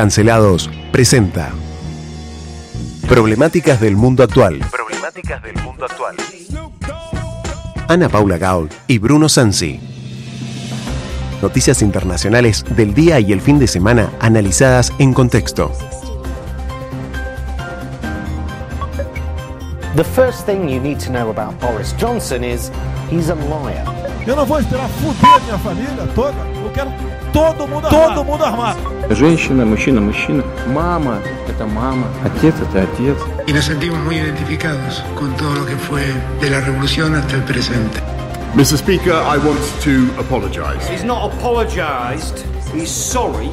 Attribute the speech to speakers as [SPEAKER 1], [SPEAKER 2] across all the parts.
[SPEAKER 1] Cancelados presenta Problemáticas del mundo actual.
[SPEAKER 2] Problemáticas del mundo actual.
[SPEAKER 1] Ana Paula Gaul y Bruno Sansi. Noticias internacionales del día y el fin de semana analizadas en contexto.
[SPEAKER 3] The first thing you need to know about Boris Johnson is he's a liar.
[SPEAKER 4] Eu não vou esperar fuder minha família toda. Eu quero todo mundo armado. Todo mundo armado.
[SPEAKER 5] Женщина, мужчина, мужчина. Мама – это мама. Отец – это отец.
[SPEAKER 6] y nos sentimos muy identificados con todo lo que fue de la revolución hasta el presente.
[SPEAKER 7] Mr. Speaker, I want to apologise.
[SPEAKER 8] He's not apologised. He's sorry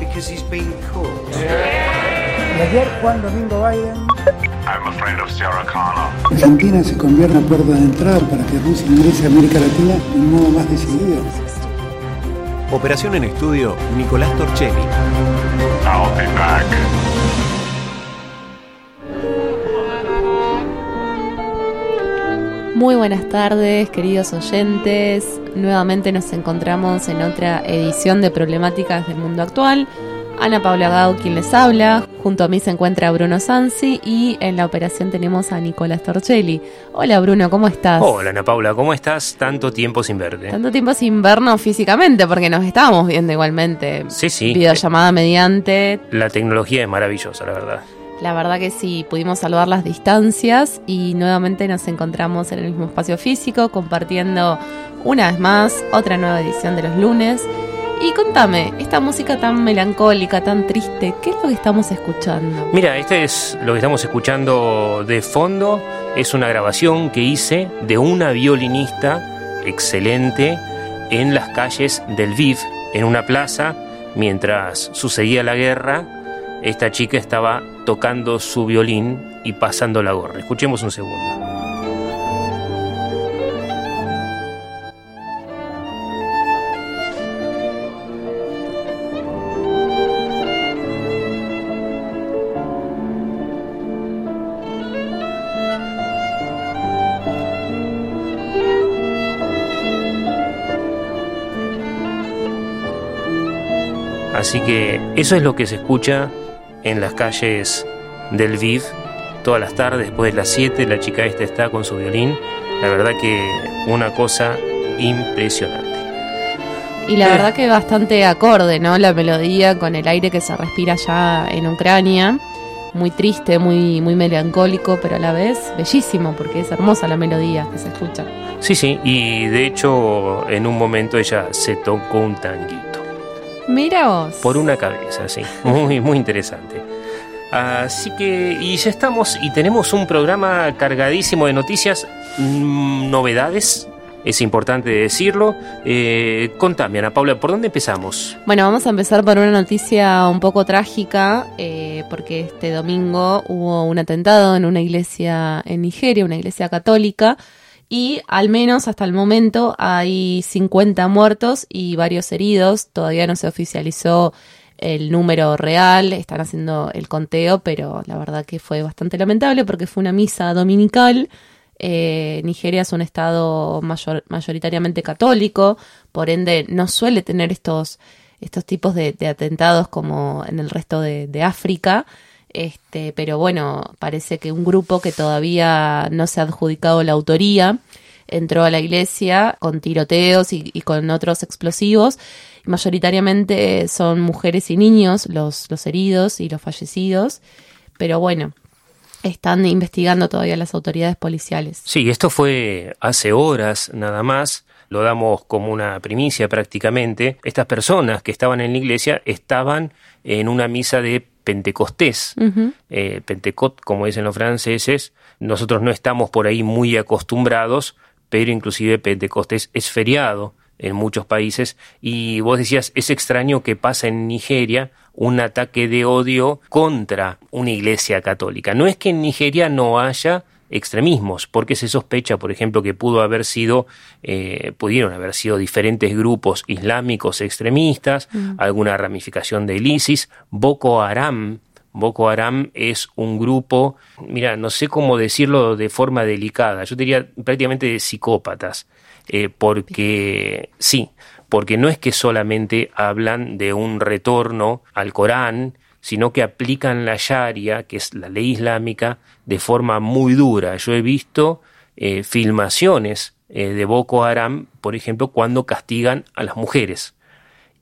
[SPEAKER 8] because he's been caught.
[SPEAKER 9] Y ayer Juan Domingo Biden
[SPEAKER 2] I'm a friend of Sarah Connor.
[SPEAKER 9] Argentina se convierte en la puerta de entrada para que Rusia ingrese a América Latina de un modo más decidido.
[SPEAKER 1] Operación en estudio, Nicolás Torchelli.
[SPEAKER 2] I'll be back.
[SPEAKER 10] Muy buenas tardes, queridos oyentes. Nuevamente nos encontramos en otra edición de Problemáticas del Mundo Actual. Ana Paula Gau quien les habla. Junto a mí se encuentra Bruno Sansi y en la operación tenemos a Nicolás Torchelli. Hola Bruno, ¿cómo estás?
[SPEAKER 11] Hola Ana Paula, ¿cómo estás? Tanto tiempo sin verte.
[SPEAKER 10] Tanto tiempo sin vernos físicamente, porque nos estábamos viendo igualmente.
[SPEAKER 11] Sí, sí.
[SPEAKER 10] Videollamada mediante.
[SPEAKER 11] La tecnología es maravillosa, la verdad.
[SPEAKER 10] La verdad que sí, pudimos salvar las distancias y nuevamente nos encontramos en el mismo espacio físico, compartiendo una vez más otra nueva edición de los lunes. Y contame, esta música tan melancólica, tan triste, ¿qué es lo que estamos escuchando?
[SPEAKER 11] Mira, este es lo que estamos escuchando de fondo. Es una grabación que hice de una violinista excelente en las calles del Viv, en una plaza, mientras sucedía la guerra. Esta chica estaba tocando su violín y pasando la gorra. Escuchemos un segundo. Así que eso es lo que se escucha en las calles del Viv todas las tardes, después de las 7, la chica esta está con su violín. La verdad que una cosa impresionante.
[SPEAKER 10] Y la verdad que bastante acorde, ¿no? La melodía con el aire que se respira allá en Ucrania. Muy triste, muy, muy melancólico, pero a la vez bellísimo, porque es hermosa la melodía que se escucha.
[SPEAKER 11] Sí, sí, y de hecho en un momento ella se tocó un tanguito.
[SPEAKER 10] Mira vos.
[SPEAKER 11] Por una cabeza, sí. Muy, muy interesante. Así que, y ya estamos, y tenemos un programa cargadísimo de noticias, mm, novedades, es importante decirlo. Eh, contame, Ana Paula, ¿por dónde empezamos?
[SPEAKER 10] Bueno, vamos a empezar por una noticia un poco trágica, eh, porque este domingo hubo un atentado en una iglesia en Nigeria, una iglesia católica, y al menos hasta el momento hay 50 muertos y varios heridos. Todavía no se oficializó el número real, están haciendo el conteo, pero la verdad que fue bastante lamentable porque fue una misa dominical. Eh, Nigeria es un estado mayor, mayoritariamente católico, por ende no suele tener estos, estos tipos de, atentados como en el resto de África. Este, pero bueno, parece que un grupo que todavía no se ha adjudicado la autoría entró a la iglesia con tiroteos y, y con otros explosivos. Mayoritariamente son mujeres y niños los, los heridos y los fallecidos. Pero bueno, están investigando todavía las autoridades policiales.
[SPEAKER 11] Sí, esto fue hace horas nada más. Lo damos como una primicia prácticamente. Estas personas que estaban en la iglesia estaban en una misa de Pentecostés, eh, Pentecot, como dicen los franceses. Nosotros no estamos por ahí muy acostumbrados, pero inclusive Pentecostés es feriado en muchos países. Y vos decías, es extraño que pasa en Nigeria un ataque de odio contra una iglesia católica. No es que en Nigeria no haya extremismos, porque se sospecha, por ejemplo, que pudo haber sido, eh, pudieron haber sido diferentes grupos islámicos extremistas,
[SPEAKER 10] Mm.
[SPEAKER 11] alguna ramificación del ISIS, Boko Haram. Boko Haram es un grupo, mira, no sé cómo decirlo de forma delicada, yo diría prácticamente de psicópatas, eh, porque sí, porque no es que solamente hablan de un retorno al Corán, sino que aplican la Sharia, que es la ley islámica, de forma muy dura. Yo he visto eh, filmaciones eh, de Boko Haram, por ejemplo, cuando castigan a las mujeres.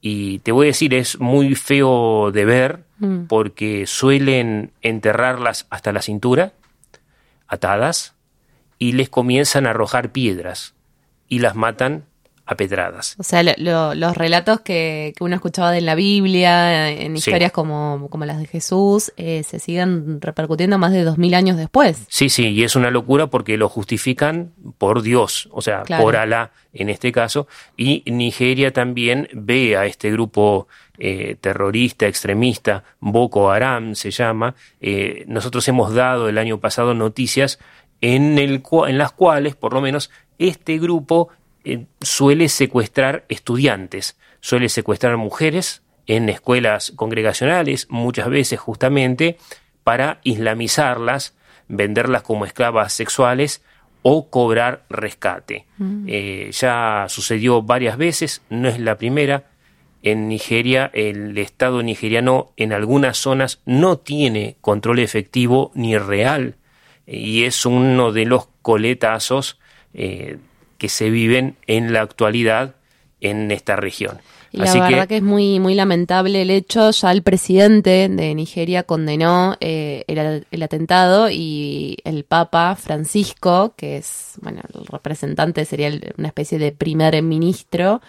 [SPEAKER 11] Y te voy a decir, es muy feo de ver
[SPEAKER 10] Mm.
[SPEAKER 11] porque suelen enterrarlas hasta la cintura, atadas, y les comienzan a arrojar piedras y las matan a pedradas.
[SPEAKER 10] O sea, lo- lo- los relatos que, que uno escuchaba de la Biblia, en
[SPEAKER 11] Sí.
[SPEAKER 10] historias como, como las de Jesús, eh, se siguen repercutiendo más de dos mil años después.
[SPEAKER 11] Sí, sí, y es una locura porque lo justifican por Dios, o sea,
[SPEAKER 10] Claro.
[SPEAKER 11] por Alá en este caso, y Nigeria también ve a este grupo eh, terrorista, extremista, Boko Haram se llama. Eh, nosotros hemos dado el año pasado noticias en, el, cua- en las cuales, por lo menos, este grupo eh, suele secuestrar estudiantes, suele secuestrar mujeres en escuelas congregacionales, muchas veces justamente para islamizarlas, venderlas como esclavas sexuales o cobrar rescate. Eh, ya sucedió varias veces, no es la primera. En Nigeria, el Estado nigeriano en algunas zonas no tiene control efectivo ni real y es uno de los coletazos eh, que se viven en la actualidad en esta región.
[SPEAKER 10] Y la verdad que... es muy, muy lamentable el hecho. Ya el presidente de Nigeria condenó eh, el, el atentado y el Papa Francisco, que es bueno el representante, sería el- una especie de primer ministro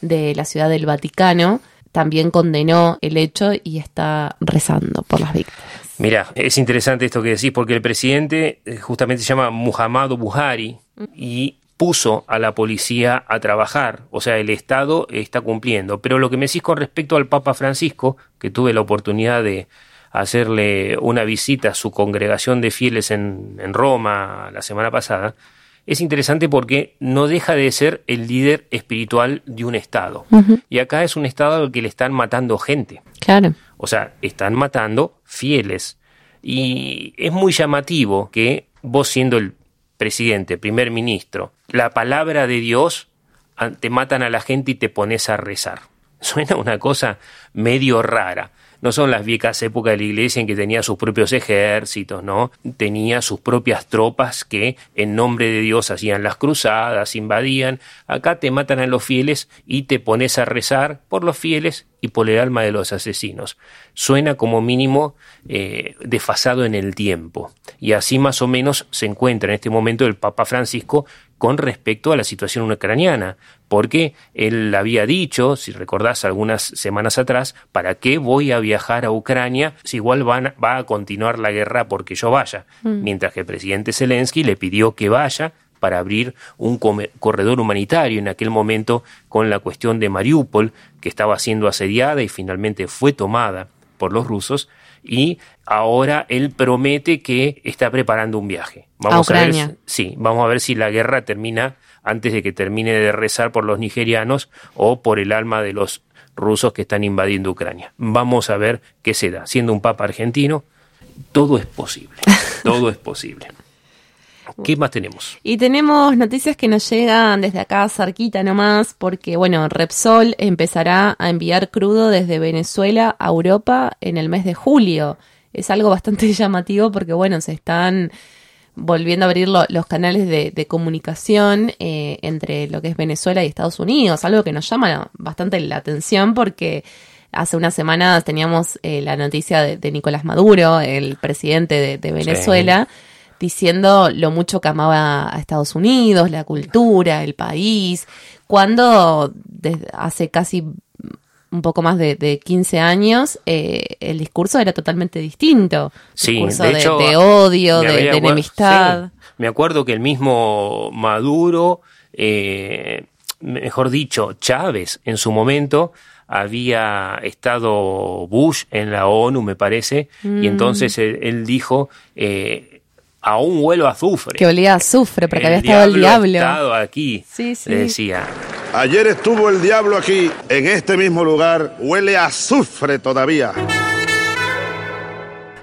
[SPEAKER 10] de la ciudad del Vaticano, también condenó el hecho y está rezando por las víctimas.
[SPEAKER 11] Mira, es interesante esto que decís, porque el presidente eh, justamente se llama Muhammadu Buhari y puso a la policía a trabajar, o sea, el Estado está cumpliendo. Pero lo que me decís con respecto al Papa Francisco, que tuve la oportunidad de hacerle una visita a su congregación de fieles en, en Roma la semana pasada, es interesante porque no deja de ser el líder espiritual de un Estado. Y acá es un Estado al que le están matando gente.
[SPEAKER 10] Claro.
[SPEAKER 11] O sea, están matando fieles. Y es muy llamativo que vos siendo el presidente, primer ministro, la palabra de Dios, a- te matan a la gente y te pones a rezar. Suena una cosa medio rara. No son las viejas épocas de la iglesia en que tenía sus propios ejércitos, ¿no? Tenía sus propias tropas que en nombre de Dios hacían las cruzadas, invadían. Acá te matan a los fieles y te pones a rezar por los fieles y por el alma de los asesinos. Suena como mínimo eh, desfasado en el tiempo. Y así más o menos se encuentra en este momento el Papa Francisco con respecto a la situación ucraniana, porque él había dicho, si recordás algunas semanas atrás, ¿para qué voy a viajar a Ucrania si igual van- va a continuar la guerra porque yo vaya?
[SPEAKER 12] Mm.
[SPEAKER 11] Mientras que el presidente Zelensky le pidió que vaya para abrir un corredor humanitario en aquel momento con la cuestión de Mariupol, que estaba siendo asediada y finalmente fue tomada por los rusos, y ahora él promete que está preparando un viaje.
[SPEAKER 10] A
[SPEAKER 11] ver si- sí, vamos a ver si la guerra termina antes de que termine de rezar por los nigerianos o por el alma de los rusos que están invadiendo Ucrania. Vamos a ver qué se da. Siendo un papa argentino, todo es posible. Todo es posible. ¿Qué más tenemos?
[SPEAKER 10] Y tenemos noticias que nos llegan desde acá cerquita nomás, porque bueno, Repsol empezará a enviar crudo desde Venezuela a Europa en el mes de julio. Es algo bastante llamativo porque bueno, se están volviendo a abrir lo- los canales de, de comunicación eh, entre lo que es Venezuela y Estados Unidos, algo que nos llama bastante la atención porque hace unas semanas teníamos eh, la noticia de, de Nicolás Maduro, el presidente de, de Venezuela, diciendo lo mucho que amaba a Estados Unidos, la cultura, el país, cuando desde hace casi un poco más de, de 15 años eh, el discurso era totalmente distinto.
[SPEAKER 11] Sí,
[SPEAKER 10] discurso
[SPEAKER 11] de
[SPEAKER 10] de,
[SPEAKER 11] hecho,
[SPEAKER 10] de odio, de, enemistad.
[SPEAKER 11] sí, me acuerdo que el mismo Maduro, eh, mejor dicho, Chávez, en su momento había estado Bush en la ONU, me parece,
[SPEAKER 10] Mm.
[SPEAKER 11] y entonces él, él dijo, eh, aún huelo a azufre.
[SPEAKER 10] Que olía a azufre, porque había estado el
[SPEAKER 11] diablo. estado aquí,
[SPEAKER 10] Sí, sí.
[SPEAKER 11] le decía.
[SPEAKER 7] Ayer estuvo el diablo aquí, en este mismo lugar. Huele a azufre todavía.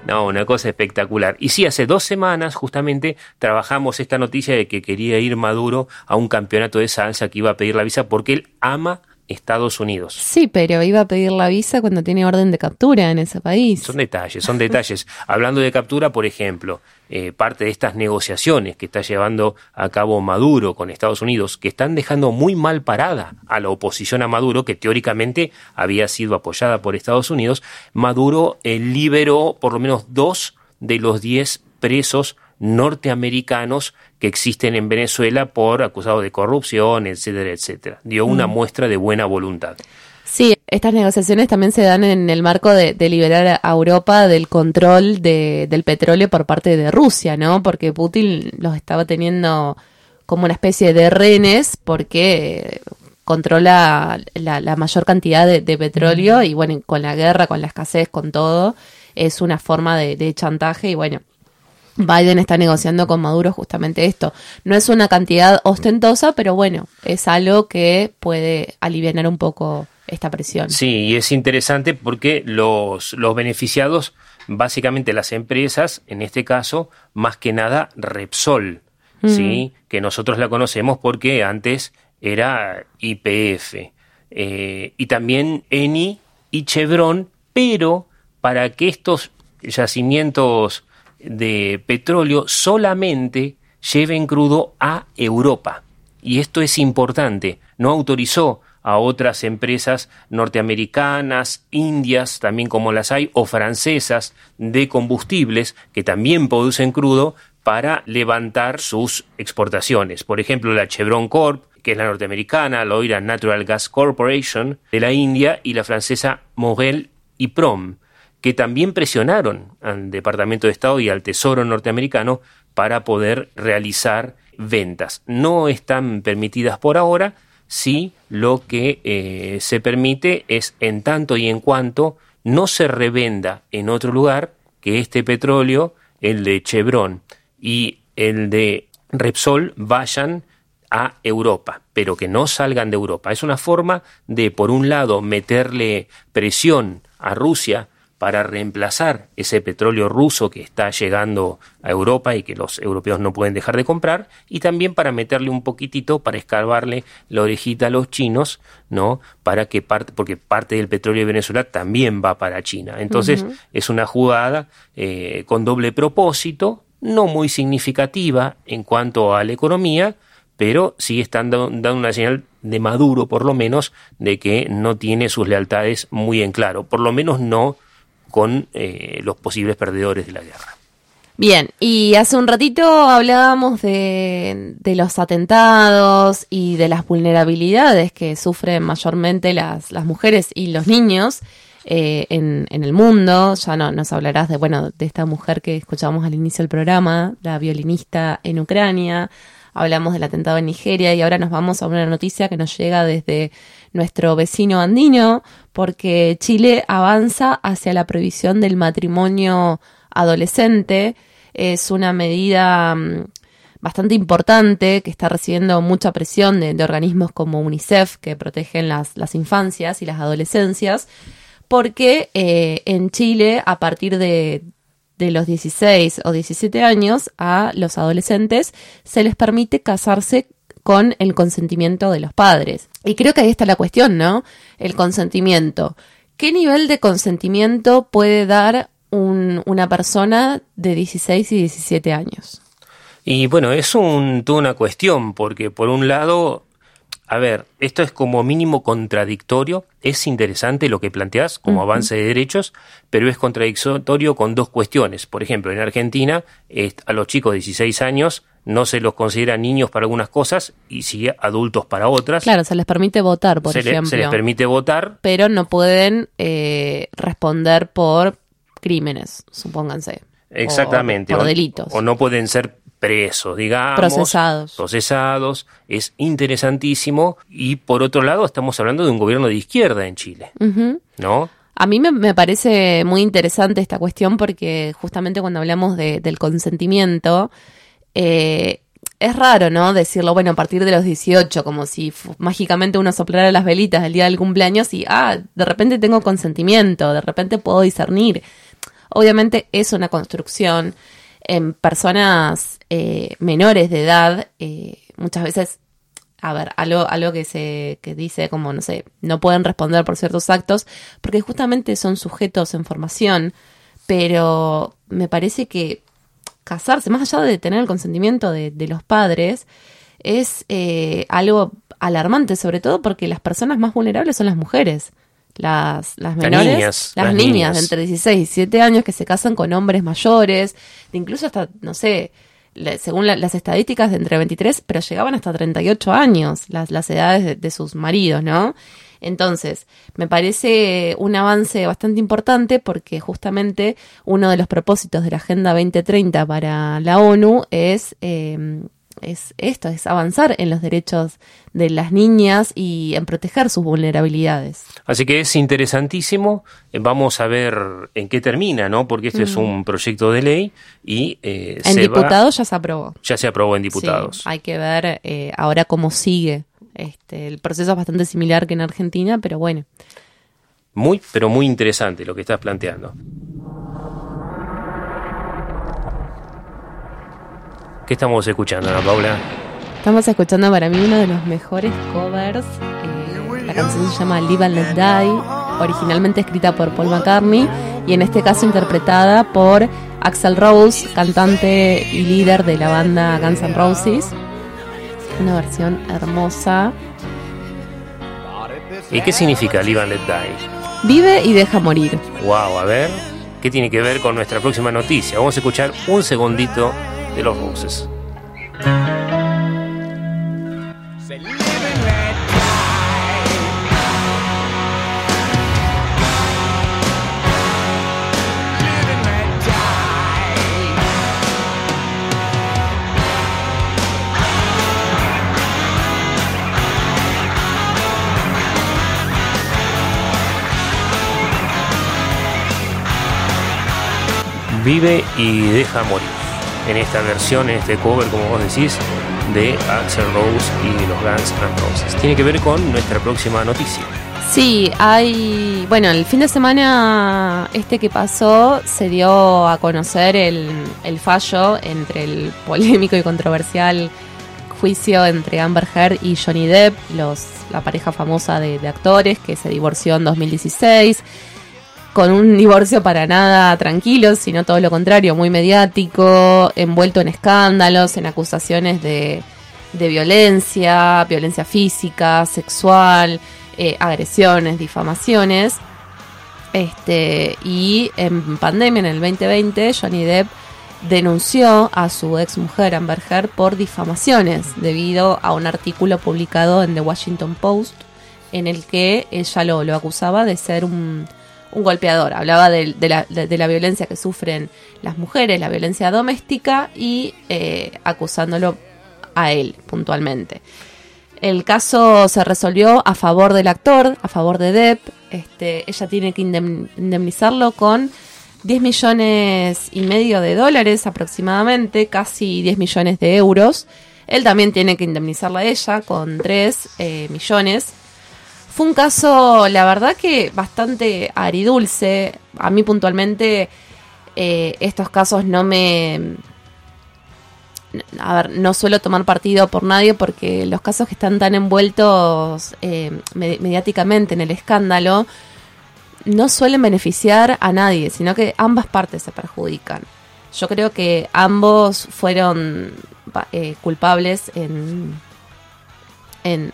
[SPEAKER 11] No, una cosa espectacular. Y sí, hace dos semanas justamente trabajamos esta noticia de que quería ir Maduro a un campeonato de salsa que iba a pedir la visa porque él ama Estados Unidos.
[SPEAKER 10] Sí, pero iba a pedir la visa cuando tiene orden de captura en ese país.
[SPEAKER 11] Son detalles, son detalles. Hablando de captura, por ejemplo, eh, parte de estas negociaciones que está llevando a cabo Maduro con Estados Unidos, que están dejando muy mal parada a la oposición a Maduro, que teóricamente había sido apoyada por Estados Unidos, Maduro eh, liberó por lo menos dos de los diez presos norteamericanos que existen en Venezuela por acusados de corrupción, etcétera, etcétera. Dio una
[SPEAKER 10] Mm.
[SPEAKER 11] muestra de buena voluntad.
[SPEAKER 10] Sí, estas negociaciones también se dan en el marco de, de liberar a Europa del control de- del petróleo por parte de Rusia, ¿no? Porque Putin los estaba teniendo como una especie de rehenes porque controla la, la mayor cantidad de, de petróleo y bueno, con la guerra, con la escasez, con todo, es una forma de, de chantaje y bueno, Biden está negociando con Maduro justamente esto. No es una cantidad ostentosa, pero bueno, es algo que puede aliviar un poco esta presión.
[SPEAKER 11] Sí, y es interesante porque los, los beneficiados, básicamente las empresas, en este caso, más que nada Repsol, ¿sí? que nosotros la conocemos porque antes era IPF, eh, y también Eni y Chevron, pero para que estos yacimientos de petróleo solamente lleven crudo a Europa. Y esto es importante, no autorizó a otras empresas norteamericanas, indias, también como las hay, o francesas de combustibles que también producen crudo para levantar sus exportaciones. Por ejemplo, la Chevron Corp, que es la norteamericana, la Oira Natural Gas Corporation de la India y la francesa Morel y Prom, que también presionaron al Departamento de Estado y al Tesoro norteamericano para poder realizar ventas. No están permitidas por ahora, sí lo que eh, se permite es en tanto y en cuanto no se revenda en otro lugar que este petróleo, el de Chevron y el de Repsol, vayan a Europa, pero que no salgan de Europa. Es una forma de, por un lado, meterle presión a Rusia para reemplazar ese petróleo ruso que está llegando a Europa y que los europeos no pueden dejar de comprar, y también para meterle un poquitito, para escarbarle la orejita a los chinos, ¿no? Para que parte, porque parte del petróleo de Venezuela también va para China. Entonces, es una jugada eh, con doble propósito, no muy significativa en cuanto a la economía, pero sí están dando una señal de Maduro, por lo menos, de que no tiene sus lealtades muy en claro, por lo menos no con eh, los posibles perdedores de la guerra.
[SPEAKER 10] Bien, y hace un ratito hablábamos de, los atentados y de las vulnerabilidades que sufren mayormente las, las mujeres y los niños eh, en, en el mundo. Ya no, nos hablarás de, bueno, de esta mujer que escuchábamos al inicio del programa, la violinista en Ucrania. Hablamos del atentado en Nigeria y ahora nos vamos a una noticia que nos llega desde nuestro vecino andino, porque Chile avanza hacia la prohibición del matrimonio adolescente. Es una medida mm, bastante importante que está recibiendo mucha presión de, organismos como UNICEF, que protegen las, las infancias y las adolescencias, porque eh, en Chile, a partir de, de los 16 o 17 años, a los adolescentes se les permite casarse con el consentimiento de los padres. Y creo que ahí está la cuestión, ¿no? El consentimiento. ¿Qué nivel de consentimiento puede dar un- una persona de 16 y 17 años?
[SPEAKER 11] Y bueno, es un, toda una cuestión, porque por un lado, a ver, esto es como mínimo contradictorio, es interesante lo que planteas como avance de derechos, pero es contradictorio con dos cuestiones. Por ejemplo, en Argentina, a los chicos de 16 años no se los considera niños para algunas cosas y sí adultos para otras.
[SPEAKER 10] Claro, se les permite votar, por
[SPEAKER 11] se, le-
[SPEAKER 10] ejemplo.
[SPEAKER 11] se les permite votar,
[SPEAKER 10] pero no pueden eh, responder por crímenes, supónganse.
[SPEAKER 11] Exactamente.
[SPEAKER 10] O por delitos.
[SPEAKER 11] O no pueden ser presos, digamos.
[SPEAKER 10] Procesados.
[SPEAKER 11] Procesados. Es interesantísimo. Y por otro lado, estamos hablando de un gobierno de izquierda en Chile. ¿no?
[SPEAKER 10] A mí me, me parece muy interesante esta cuestión porque justamente cuando hablamos de- del consentimiento, eh, es raro, ¿no? Decirlo, bueno, a partir de los 18, como si mágicamente uno soplara las velitas el día del cumpleaños y, ah, de repente tengo consentimiento, de repente puedo discernir. Obviamente es una construcción en personas eh, menores de edad, eh, muchas veces a ver, algo, algo que se que dice como, no sé, no pueden responder por ciertos actos, porque justamente son sujetos en formación, pero me parece que casarse, más allá de tener el consentimiento de, de los padres, es eh, algo alarmante, sobre todo porque las personas más vulnerables son las mujeres. Las, las menores,
[SPEAKER 11] niñas,
[SPEAKER 10] las,
[SPEAKER 11] las
[SPEAKER 10] niñas,
[SPEAKER 11] niñas.
[SPEAKER 10] de entre 16 y 17 años que se casan con hombres mayores, incluso hasta, no sé, según la- las estadísticas, de entre 23, pero llegaban hasta 38 años las, las edades de, de sus maridos, ¿no? Entonces, me parece un avance bastante importante porque justamente uno de los propósitos de la Agenda 2030 para la ONU es, eh, es esto, es avanzar en los derechos de las niñas y en proteger sus vulnerabilidades.
[SPEAKER 11] Así que es interesantísimo. Eh, Vamos a ver en qué termina, ¿no? Porque este es un proyecto de ley y eh,
[SPEAKER 10] En diputados ya se aprobó.
[SPEAKER 11] ya se aprobó en diputados.
[SPEAKER 10] Sí, hay que ver eh, ahora cómo sigue. Este, el proceso es bastante similar que en Argentina, pero bueno.
[SPEAKER 11] Muy, pero muy interesante lo que estás planteando. ¿Qué estamos escuchando, Ana Paula?
[SPEAKER 10] Estamos escuchando para mí uno de los mejores covers. eh, la canción se llama Live and Let Die, originalmente escrita por Paul McCartney y en este caso interpretada por Axel Rose, cantante y líder de la banda Guns N' Roses. Una versión hermosa.
[SPEAKER 11] ¿Y qué significa Live and Let Die?
[SPEAKER 10] Vive y deja morir.
[SPEAKER 11] Wow, a ver, ¿qué tiene que ver con nuestra próxima noticia? Vamos a escuchar un segundito de los Roses. Vive y deja morir. En esta versión, en este cover, como vos decís, de Axel Rose y los Guns N' Roses. Tiene que ver con nuestra próxima noticia.
[SPEAKER 10] Sí, hay. Bueno, el fin de semana este que pasó se dio a conocer el, fallo entre el polémico y controversial juicio entre Amber Heard y Johnny Depp, los, la pareja famosa de actores que se divorció en 2016 con un divorcio para nada tranquilo, sino todo lo contrario, muy mediático, envuelto en escándalos, en acusaciones de, de violencia, violencia física, sexual, eh, agresiones, difamaciones. Este, y en pandemia, en el 2020, Johnny Depp denunció a su ex mujer Amber Heard por difamaciones debido a un artículo publicado en The Washington Post en el que ella lo, lo acusaba de ser un, un golpeador. Hablaba de, la, violencia que sufren las mujeres, la violencia doméstica y eh, acusándolo a él puntualmente. El caso se resolvió a favor del actor, a favor de Depp. Este, ella tiene que indemn- indemnizarlo con 10 millones y medio de dólares aproximadamente, casi 10 millones de euros. Él también tiene que indemnizarla a ella con 3 eh, millones. Fue un caso, la verdad que bastante aridulce. A mí puntualmente eh, estos casos no me... A ver, no suelo tomar partido por nadie porque los casos que están tan envueltos eh, me- mediáticamente en el escándalo no suelen beneficiar a nadie, sino que ambas partes se perjudican. Yo creo que ambos fueron eh, culpables en, en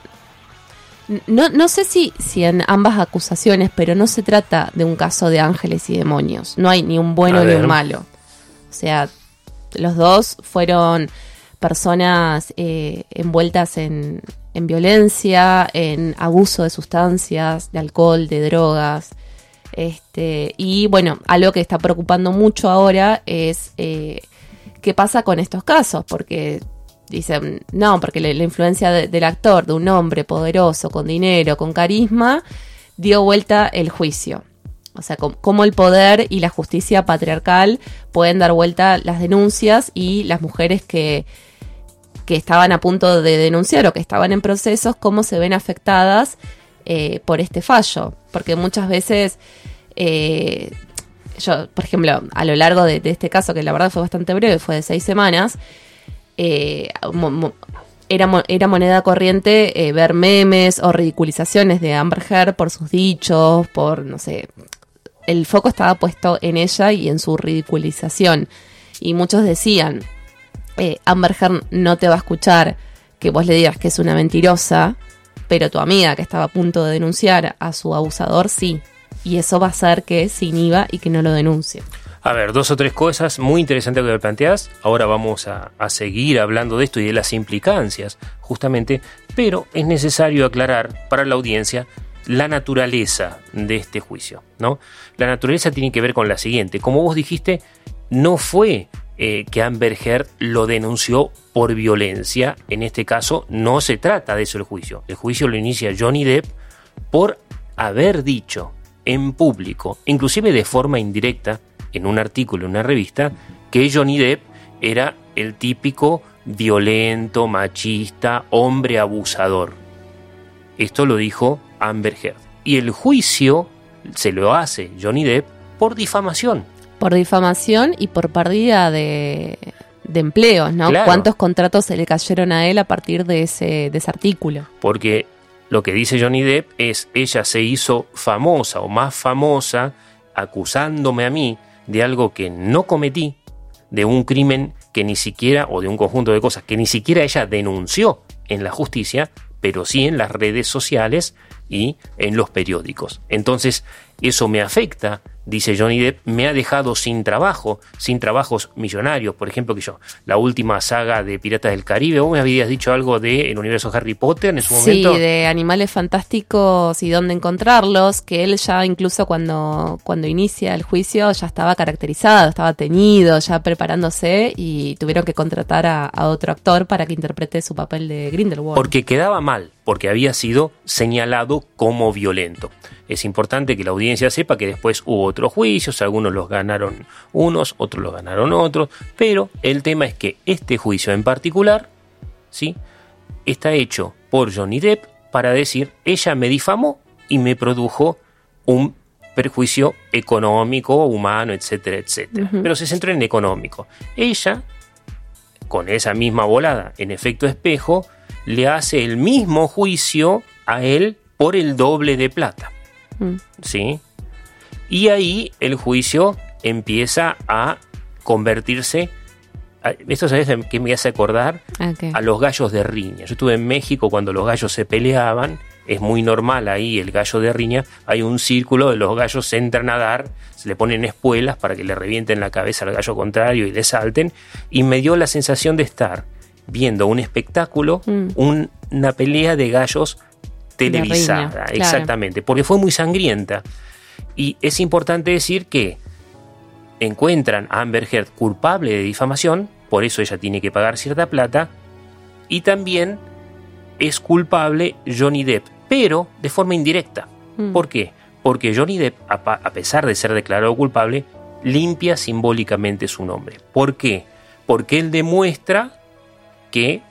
[SPEAKER 10] no, no sé si, si en ambas acusaciones, pero no se trata de un caso de ángeles y demonios. No hay ni un bueno ni un malo. O sea, los dos fueron personas eh, envueltas en, en violencia, en abuso de sustancias, de alcohol, de drogas. Este, y bueno, algo que está preocupando mucho ahora es eh, qué pasa con estos casos, porque dicen, no, porque la, influencia de- del actor, de un hombre poderoso, con dinero, con carisma, dio vuelta el juicio. O sea, cómo el poder y la justicia patriarcal pueden dar vuelta las denuncias y las mujeres que, que estaban a punto de denunciar o que estaban en procesos, cómo se ven afectadas eh, por este fallo. Porque muchas veces, eh, yo, por ejemplo, a lo largo de este caso, que la verdad fue bastante breve, fue de seis semanas, eh, era, era moneda corriente eh, ver memes o ridiculizaciones de Amber Heard por sus dichos, por, no sé, el foco estaba puesto en ella y en su ridiculización. Y muchos decían, eh, Amber Heard no te va a escuchar que vos le digas que es una mentirosa, pero tu amiga que estaba a punto de denunciar a su abusador, sí. Y eso va a hacer que se inhiba y que no lo denuncie.
[SPEAKER 11] A ver, dos o tres cosas muy interesantes que me planteas. Ahora vamos a, a seguir hablando de esto y de las implicancias, justamente, pero es necesario aclarar para la audiencia la naturaleza de este juicio, ¿no? La naturaleza tiene que ver con la siguiente. Como vos dijiste, no fue eh, que Amber Heard lo denunció por violencia. En este caso, no se trata de eso el juicio. El juicio lo inicia Johnny Depp por haber dicho en público, inclusive de forma indirecta, en un artículo en una revista, que Johnny Depp era el típico violento, machista, hombre abusador. Esto lo dijo Amber Heard. Y el juicio se lo hace Johnny Depp por difamación.
[SPEAKER 10] Por difamación y por pérdida de, de empleos, ¿no?
[SPEAKER 11] Claro.
[SPEAKER 10] ¿Cuántos contratos se le cayeron a él a partir de ese, de ese artículo?
[SPEAKER 11] Porque lo que dice Johnny Depp es, ella se hizo famosa o más famosa acusándome a mí de algo que no cometí, de un crimen que ni siquiera, o de un conjunto de cosas que ni siquiera ella denunció en la justicia, pero sí en las redes sociales y en los periódicos. Entonces, eso me afecta, dice Johnny Depp, me ha dejado sin trabajo, sin trabajos millonarios. Por ejemplo, que yo, la última saga de Piratas del Caribe, vos me habías dicho algo del universo Harry Potter en su
[SPEAKER 10] Sí,
[SPEAKER 11] momento.
[SPEAKER 10] de animales fantásticos y dónde encontrarlos, que él ya incluso cuando, cuando inicia el juicio ya estaba caracterizado, estaba teñido, ya preparándose y tuvieron que contratar a, a otro actor para que interprete su papel de Grindelwald.
[SPEAKER 11] Porque quedaba mal, porque había sido señalado como violento. Es importante que la audiencia sepa que después hubo otros juicios, algunos los ganaron unos, otros los ganaron otros, pero el tema es que este juicio en particular, ¿sí? Está hecho por Johnny Depp para decir, ella me difamó y me produjo un perjuicio económico, humano, etcétera, etcétera. Pero se centró en económico. Ella con esa misma volada en efecto espejo, le hace el mismo juicio a él por el doble de plata.
[SPEAKER 10] Mm.
[SPEAKER 11] ¿Sí? Y ahí el juicio empieza a convertirse. a- Esto, ¿sabes qué me hace acordar?
[SPEAKER 10] A
[SPEAKER 11] los gallos de riña. Yo estuve en México cuando los gallos se peleaban. Es muy normal ahí el gallo de riña. Hay un círculo de los gallos se entran a dar, se le ponen espuelas para que le revienten la cabeza al gallo contrario y le salten. Y me dio la sensación de estar viendo un espectáculo,
[SPEAKER 10] Mm.
[SPEAKER 11] un- una pelea de gallos televisada.
[SPEAKER 10] claro.
[SPEAKER 11] Exactamente, porque fue muy sangrienta. Y es importante decir que encuentran a Amber Heard culpable de difamación, por eso ella tiene que pagar cierta plata, y también es culpable Johnny Depp, pero de forma indirecta.
[SPEAKER 10] Mm.
[SPEAKER 11] ¿Por qué? Porque Johnny Depp, a, a pesar de ser declarado culpable, limpia simbólicamente su nombre. ¿Por qué? Porque él demuestra que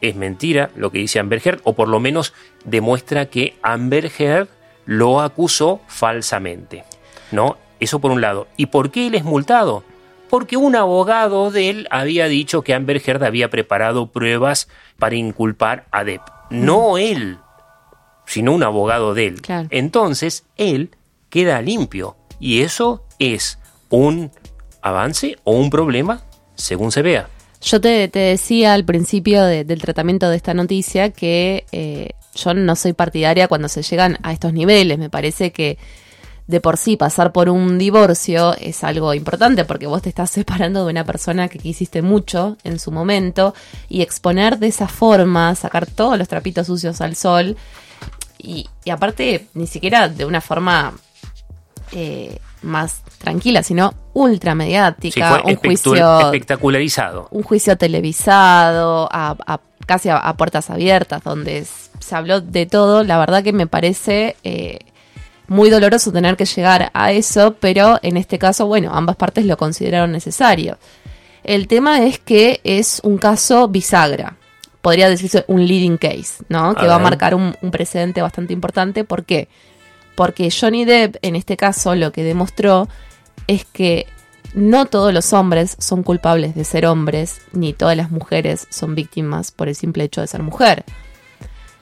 [SPEAKER 11] es mentira lo que dice Amber Heard, o por lo menos demuestra que Amber Heard lo acusó falsamente. ¿No? Eso por un lado. ¿Y por qué él es multado? Porque un abogado de él había dicho que Amber Heard había preparado pruebas para inculpar a Depp. No él, sino un abogado de él.
[SPEAKER 10] Claro.
[SPEAKER 11] Entonces, él queda limpio. Y eso es un avance o un problema, según se vea.
[SPEAKER 10] Yo te, te decía al principio de- del tratamiento de esta noticia que eh, yo no soy partidaria cuando se llegan a estos niveles. Me parece que de por sí pasar por un divorcio es algo importante porque vos te estás separando de una persona que quisiste mucho en su momento y exponer de esa forma, sacar todos los trapitos sucios al sol y aparte ni siquiera de una forma eh, más tranquila, sino ultra mediática, un juicio
[SPEAKER 11] espectacularizado.
[SPEAKER 10] un juicio televisado, a, a- casi a, a puertas abiertas, donde se habló de todo. La verdad que me parece eh, muy doloroso tener que llegar a eso, pero en este caso, bueno, ambas partes lo consideraron necesario. El tema es que es un caso bisagra. Podría decirse un leading case, ¿no? Que
[SPEAKER 12] A
[SPEAKER 10] va a marcar un, un precedente bastante importante. ¿Por qué? Porque Johnny Depp, en este caso, lo que demostró es que no todos los hombres son culpables de ser hombres, ni todas las mujeres son víctimas por el simple hecho de ser mujer.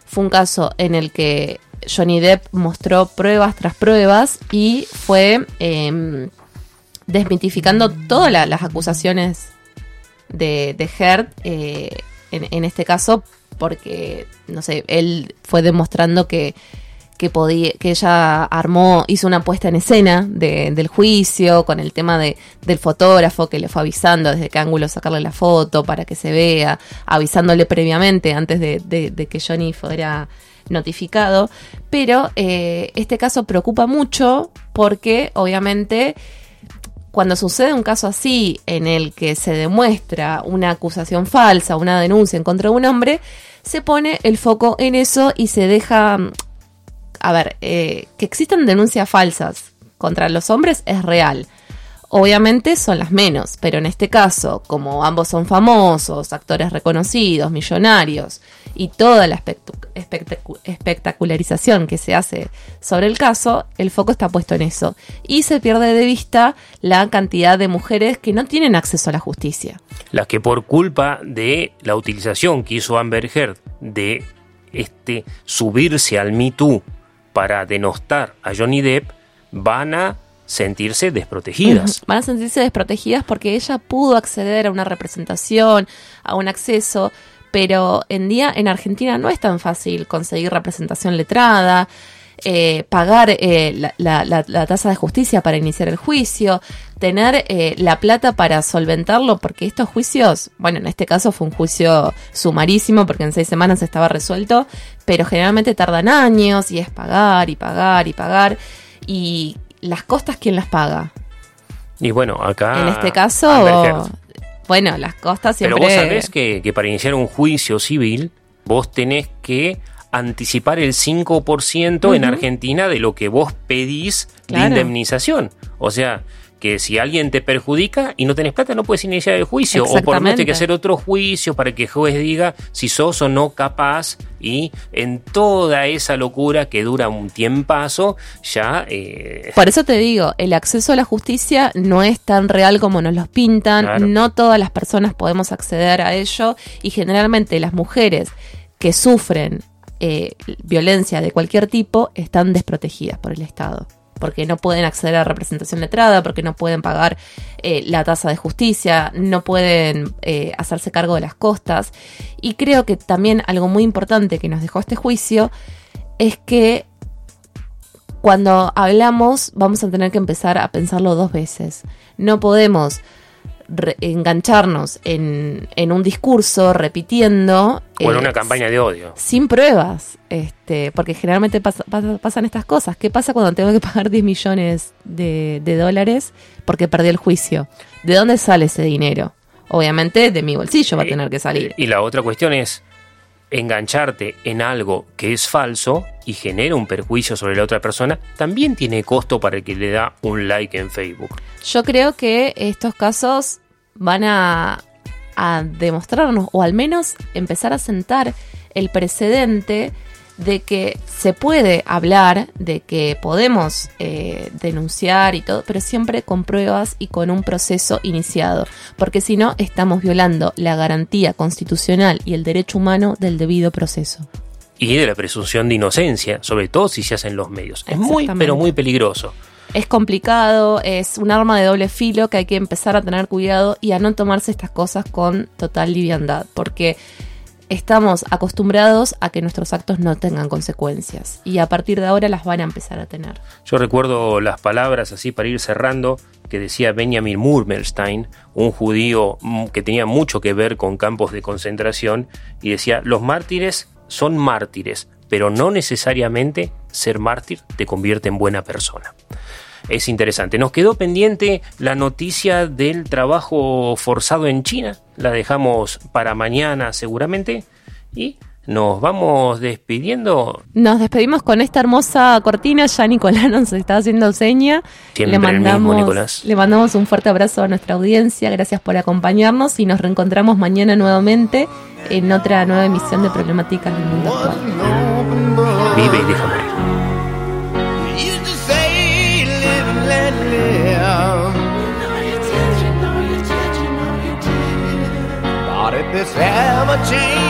[SPEAKER 10] Fue un caso en el que Johnny Depp mostró pruebas tras pruebas y fue eh, desmitificando todas la, las acusaciones de, de Heard, eh, en, en, este caso, porque, no sé, él fue demostrando que, que, podía, que ella armó, hizo una puesta en escena de, del juicio con el tema de, del fotógrafo que le fue avisando desde qué ángulo sacarle la foto para que se vea, avisándole previamente antes de que Johnny fuera notificado. Pero eh, este caso preocupa mucho porque obviamente cuando sucede un caso así en el que se demuestra una acusación falsa, una denuncia en contra de un hombre, se pone el foco en eso y se deja... A ver, eh, que existan denuncias falsas contra los hombres es real. Obviamente son las menos, pero en este caso, como ambos son famosos, actores reconocidos, millonarios, y toda la espectacularización que se hace sobre el caso, el foco está puesto en eso. Y se pierde de vista la cantidad de mujeres que no tienen acceso a la justicia.
[SPEAKER 11] Las que por culpa de la utilización que hizo Amber Heard de este subirse al Me Too para denostar a Johnny Depp, van a sentirse desprotegidas.
[SPEAKER 10] Van a sentirse desprotegidas porque ella pudo acceder a una representación, a un acceso, pero en día en Argentina no es tan fácil conseguir representación letrada, eh, pagar eh, la, la, la, la, tasa de justicia para iniciar el juicio, tener eh, la plata para solventarlo, porque estos juicios, bueno, en este caso fue un juicio sumarísimo, porque en seis semanas estaba resuelto, pero generalmente tardan años y es pagar y pagar y pagar. Y las costas, ¿quién las paga?
[SPEAKER 11] Y bueno, acá...
[SPEAKER 10] En este caso, bueno, las costas siempre...
[SPEAKER 11] Pero vos sabés que, que para iniciar un juicio civil, vos tenés que anticipar el 5% uh -huh. en Argentina de lo que vos pedís claro. de indemnización. O sea, que si alguien te perjudica y no tenés plata, no puedes iniciar el juicio. O por lo menos hay que hacer otro juicio para que el juez diga si sos o no capaz. Y en toda esa locura que dura un tiempazo, ya. Eh...
[SPEAKER 10] Por eso te digo, el acceso a la justicia no es tan real como nos los pintan. Claro. No todas las personas podemos acceder a ello. Y generalmente las mujeres que sufren eh, violencia de cualquier tipo están desprotegidas por el Estado porque no pueden acceder a representación letrada, porque no pueden pagar eh, la tasa de justicia, no pueden eh, hacerse cargo de las costas. Y creo que también algo muy importante que nos dejó este juicio es que cuando hablamos vamos a tener que empezar a pensarlo dos veces. No podemos engancharnos en, en, un discurso repitiendo.
[SPEAKER 11] O en eh, una campaña de odio.
[SPEAKER 10] Sin pruebas. Este, porque generalmente pasa, pasa, pasan estas cosas. ¿Qué pasa cuando tengo que pagar 10 millones de, de, dólares porque perdí el juicio? ¿De dónde sale ese dinero? Obviamente de mi bolsillo va a tener que salir.
[SPEAKER 11] Y la otra cuestión es engancharte en algo que es falso y genera un perjuicio sobre la otra persona, también tiene costo para el que le da un like en Facebook.
[SPEAKER 10] Yo creo que estos casos van a, a demostrarnos, o al menos empezar a sentar el precedente de que se puede hablar, de que podemos eh, denunciar y todo, pero siempre con pruebas y con un proceso iniciado, porque si no estamos violando la garantía constitucional y el derecho humano del debido proceso.
[SPEAKER 11] Y de la presunción de inocencia, sobre todo si se hace en los medios. Es muy, pero muy peligroso.
[SPEAKER 10] Es complicado, es un arma de doble filo que hay que empezar a tener cuidado y a no tomarse estas cosas con total liviandad, porque estamos acostumbrados a que nuestros actos no tengan consecuencias y a partir de ahora las van a empezar a tener.
[SPEAKER 11] Yo recuerdo las palabras así para ir cerrando que decía Benjamin Murmelstein, un judío que tenía mucho que ver con campos de concentración y decía, los mártires son mártires, pero no necesariamente ser mártir te convierte en buena persona es interesante. Nos quedó pendiente la noticia del trabajo forzado en China. La dejamos para mañana seguramente. Y nos vamos despidiendo.
[SPEAKER 10] Nos despedimos con esta hermosa cortina. Ya Nicolás nos está haciendo seña.
[SPEAKER 11] Siempre le mandamos, Nicolás.
[SPEAKER 10] le mandamos un fuerte abrazo a nuestra audiencia. Gracias por acompañarnos y nos reencontramos mañana nuevamente en otra nueva emisión de Problemáticas del Mundo Actual.
[SPEAKER 11] Vive y deja morir.
[SPEAKER 12] This ever-changing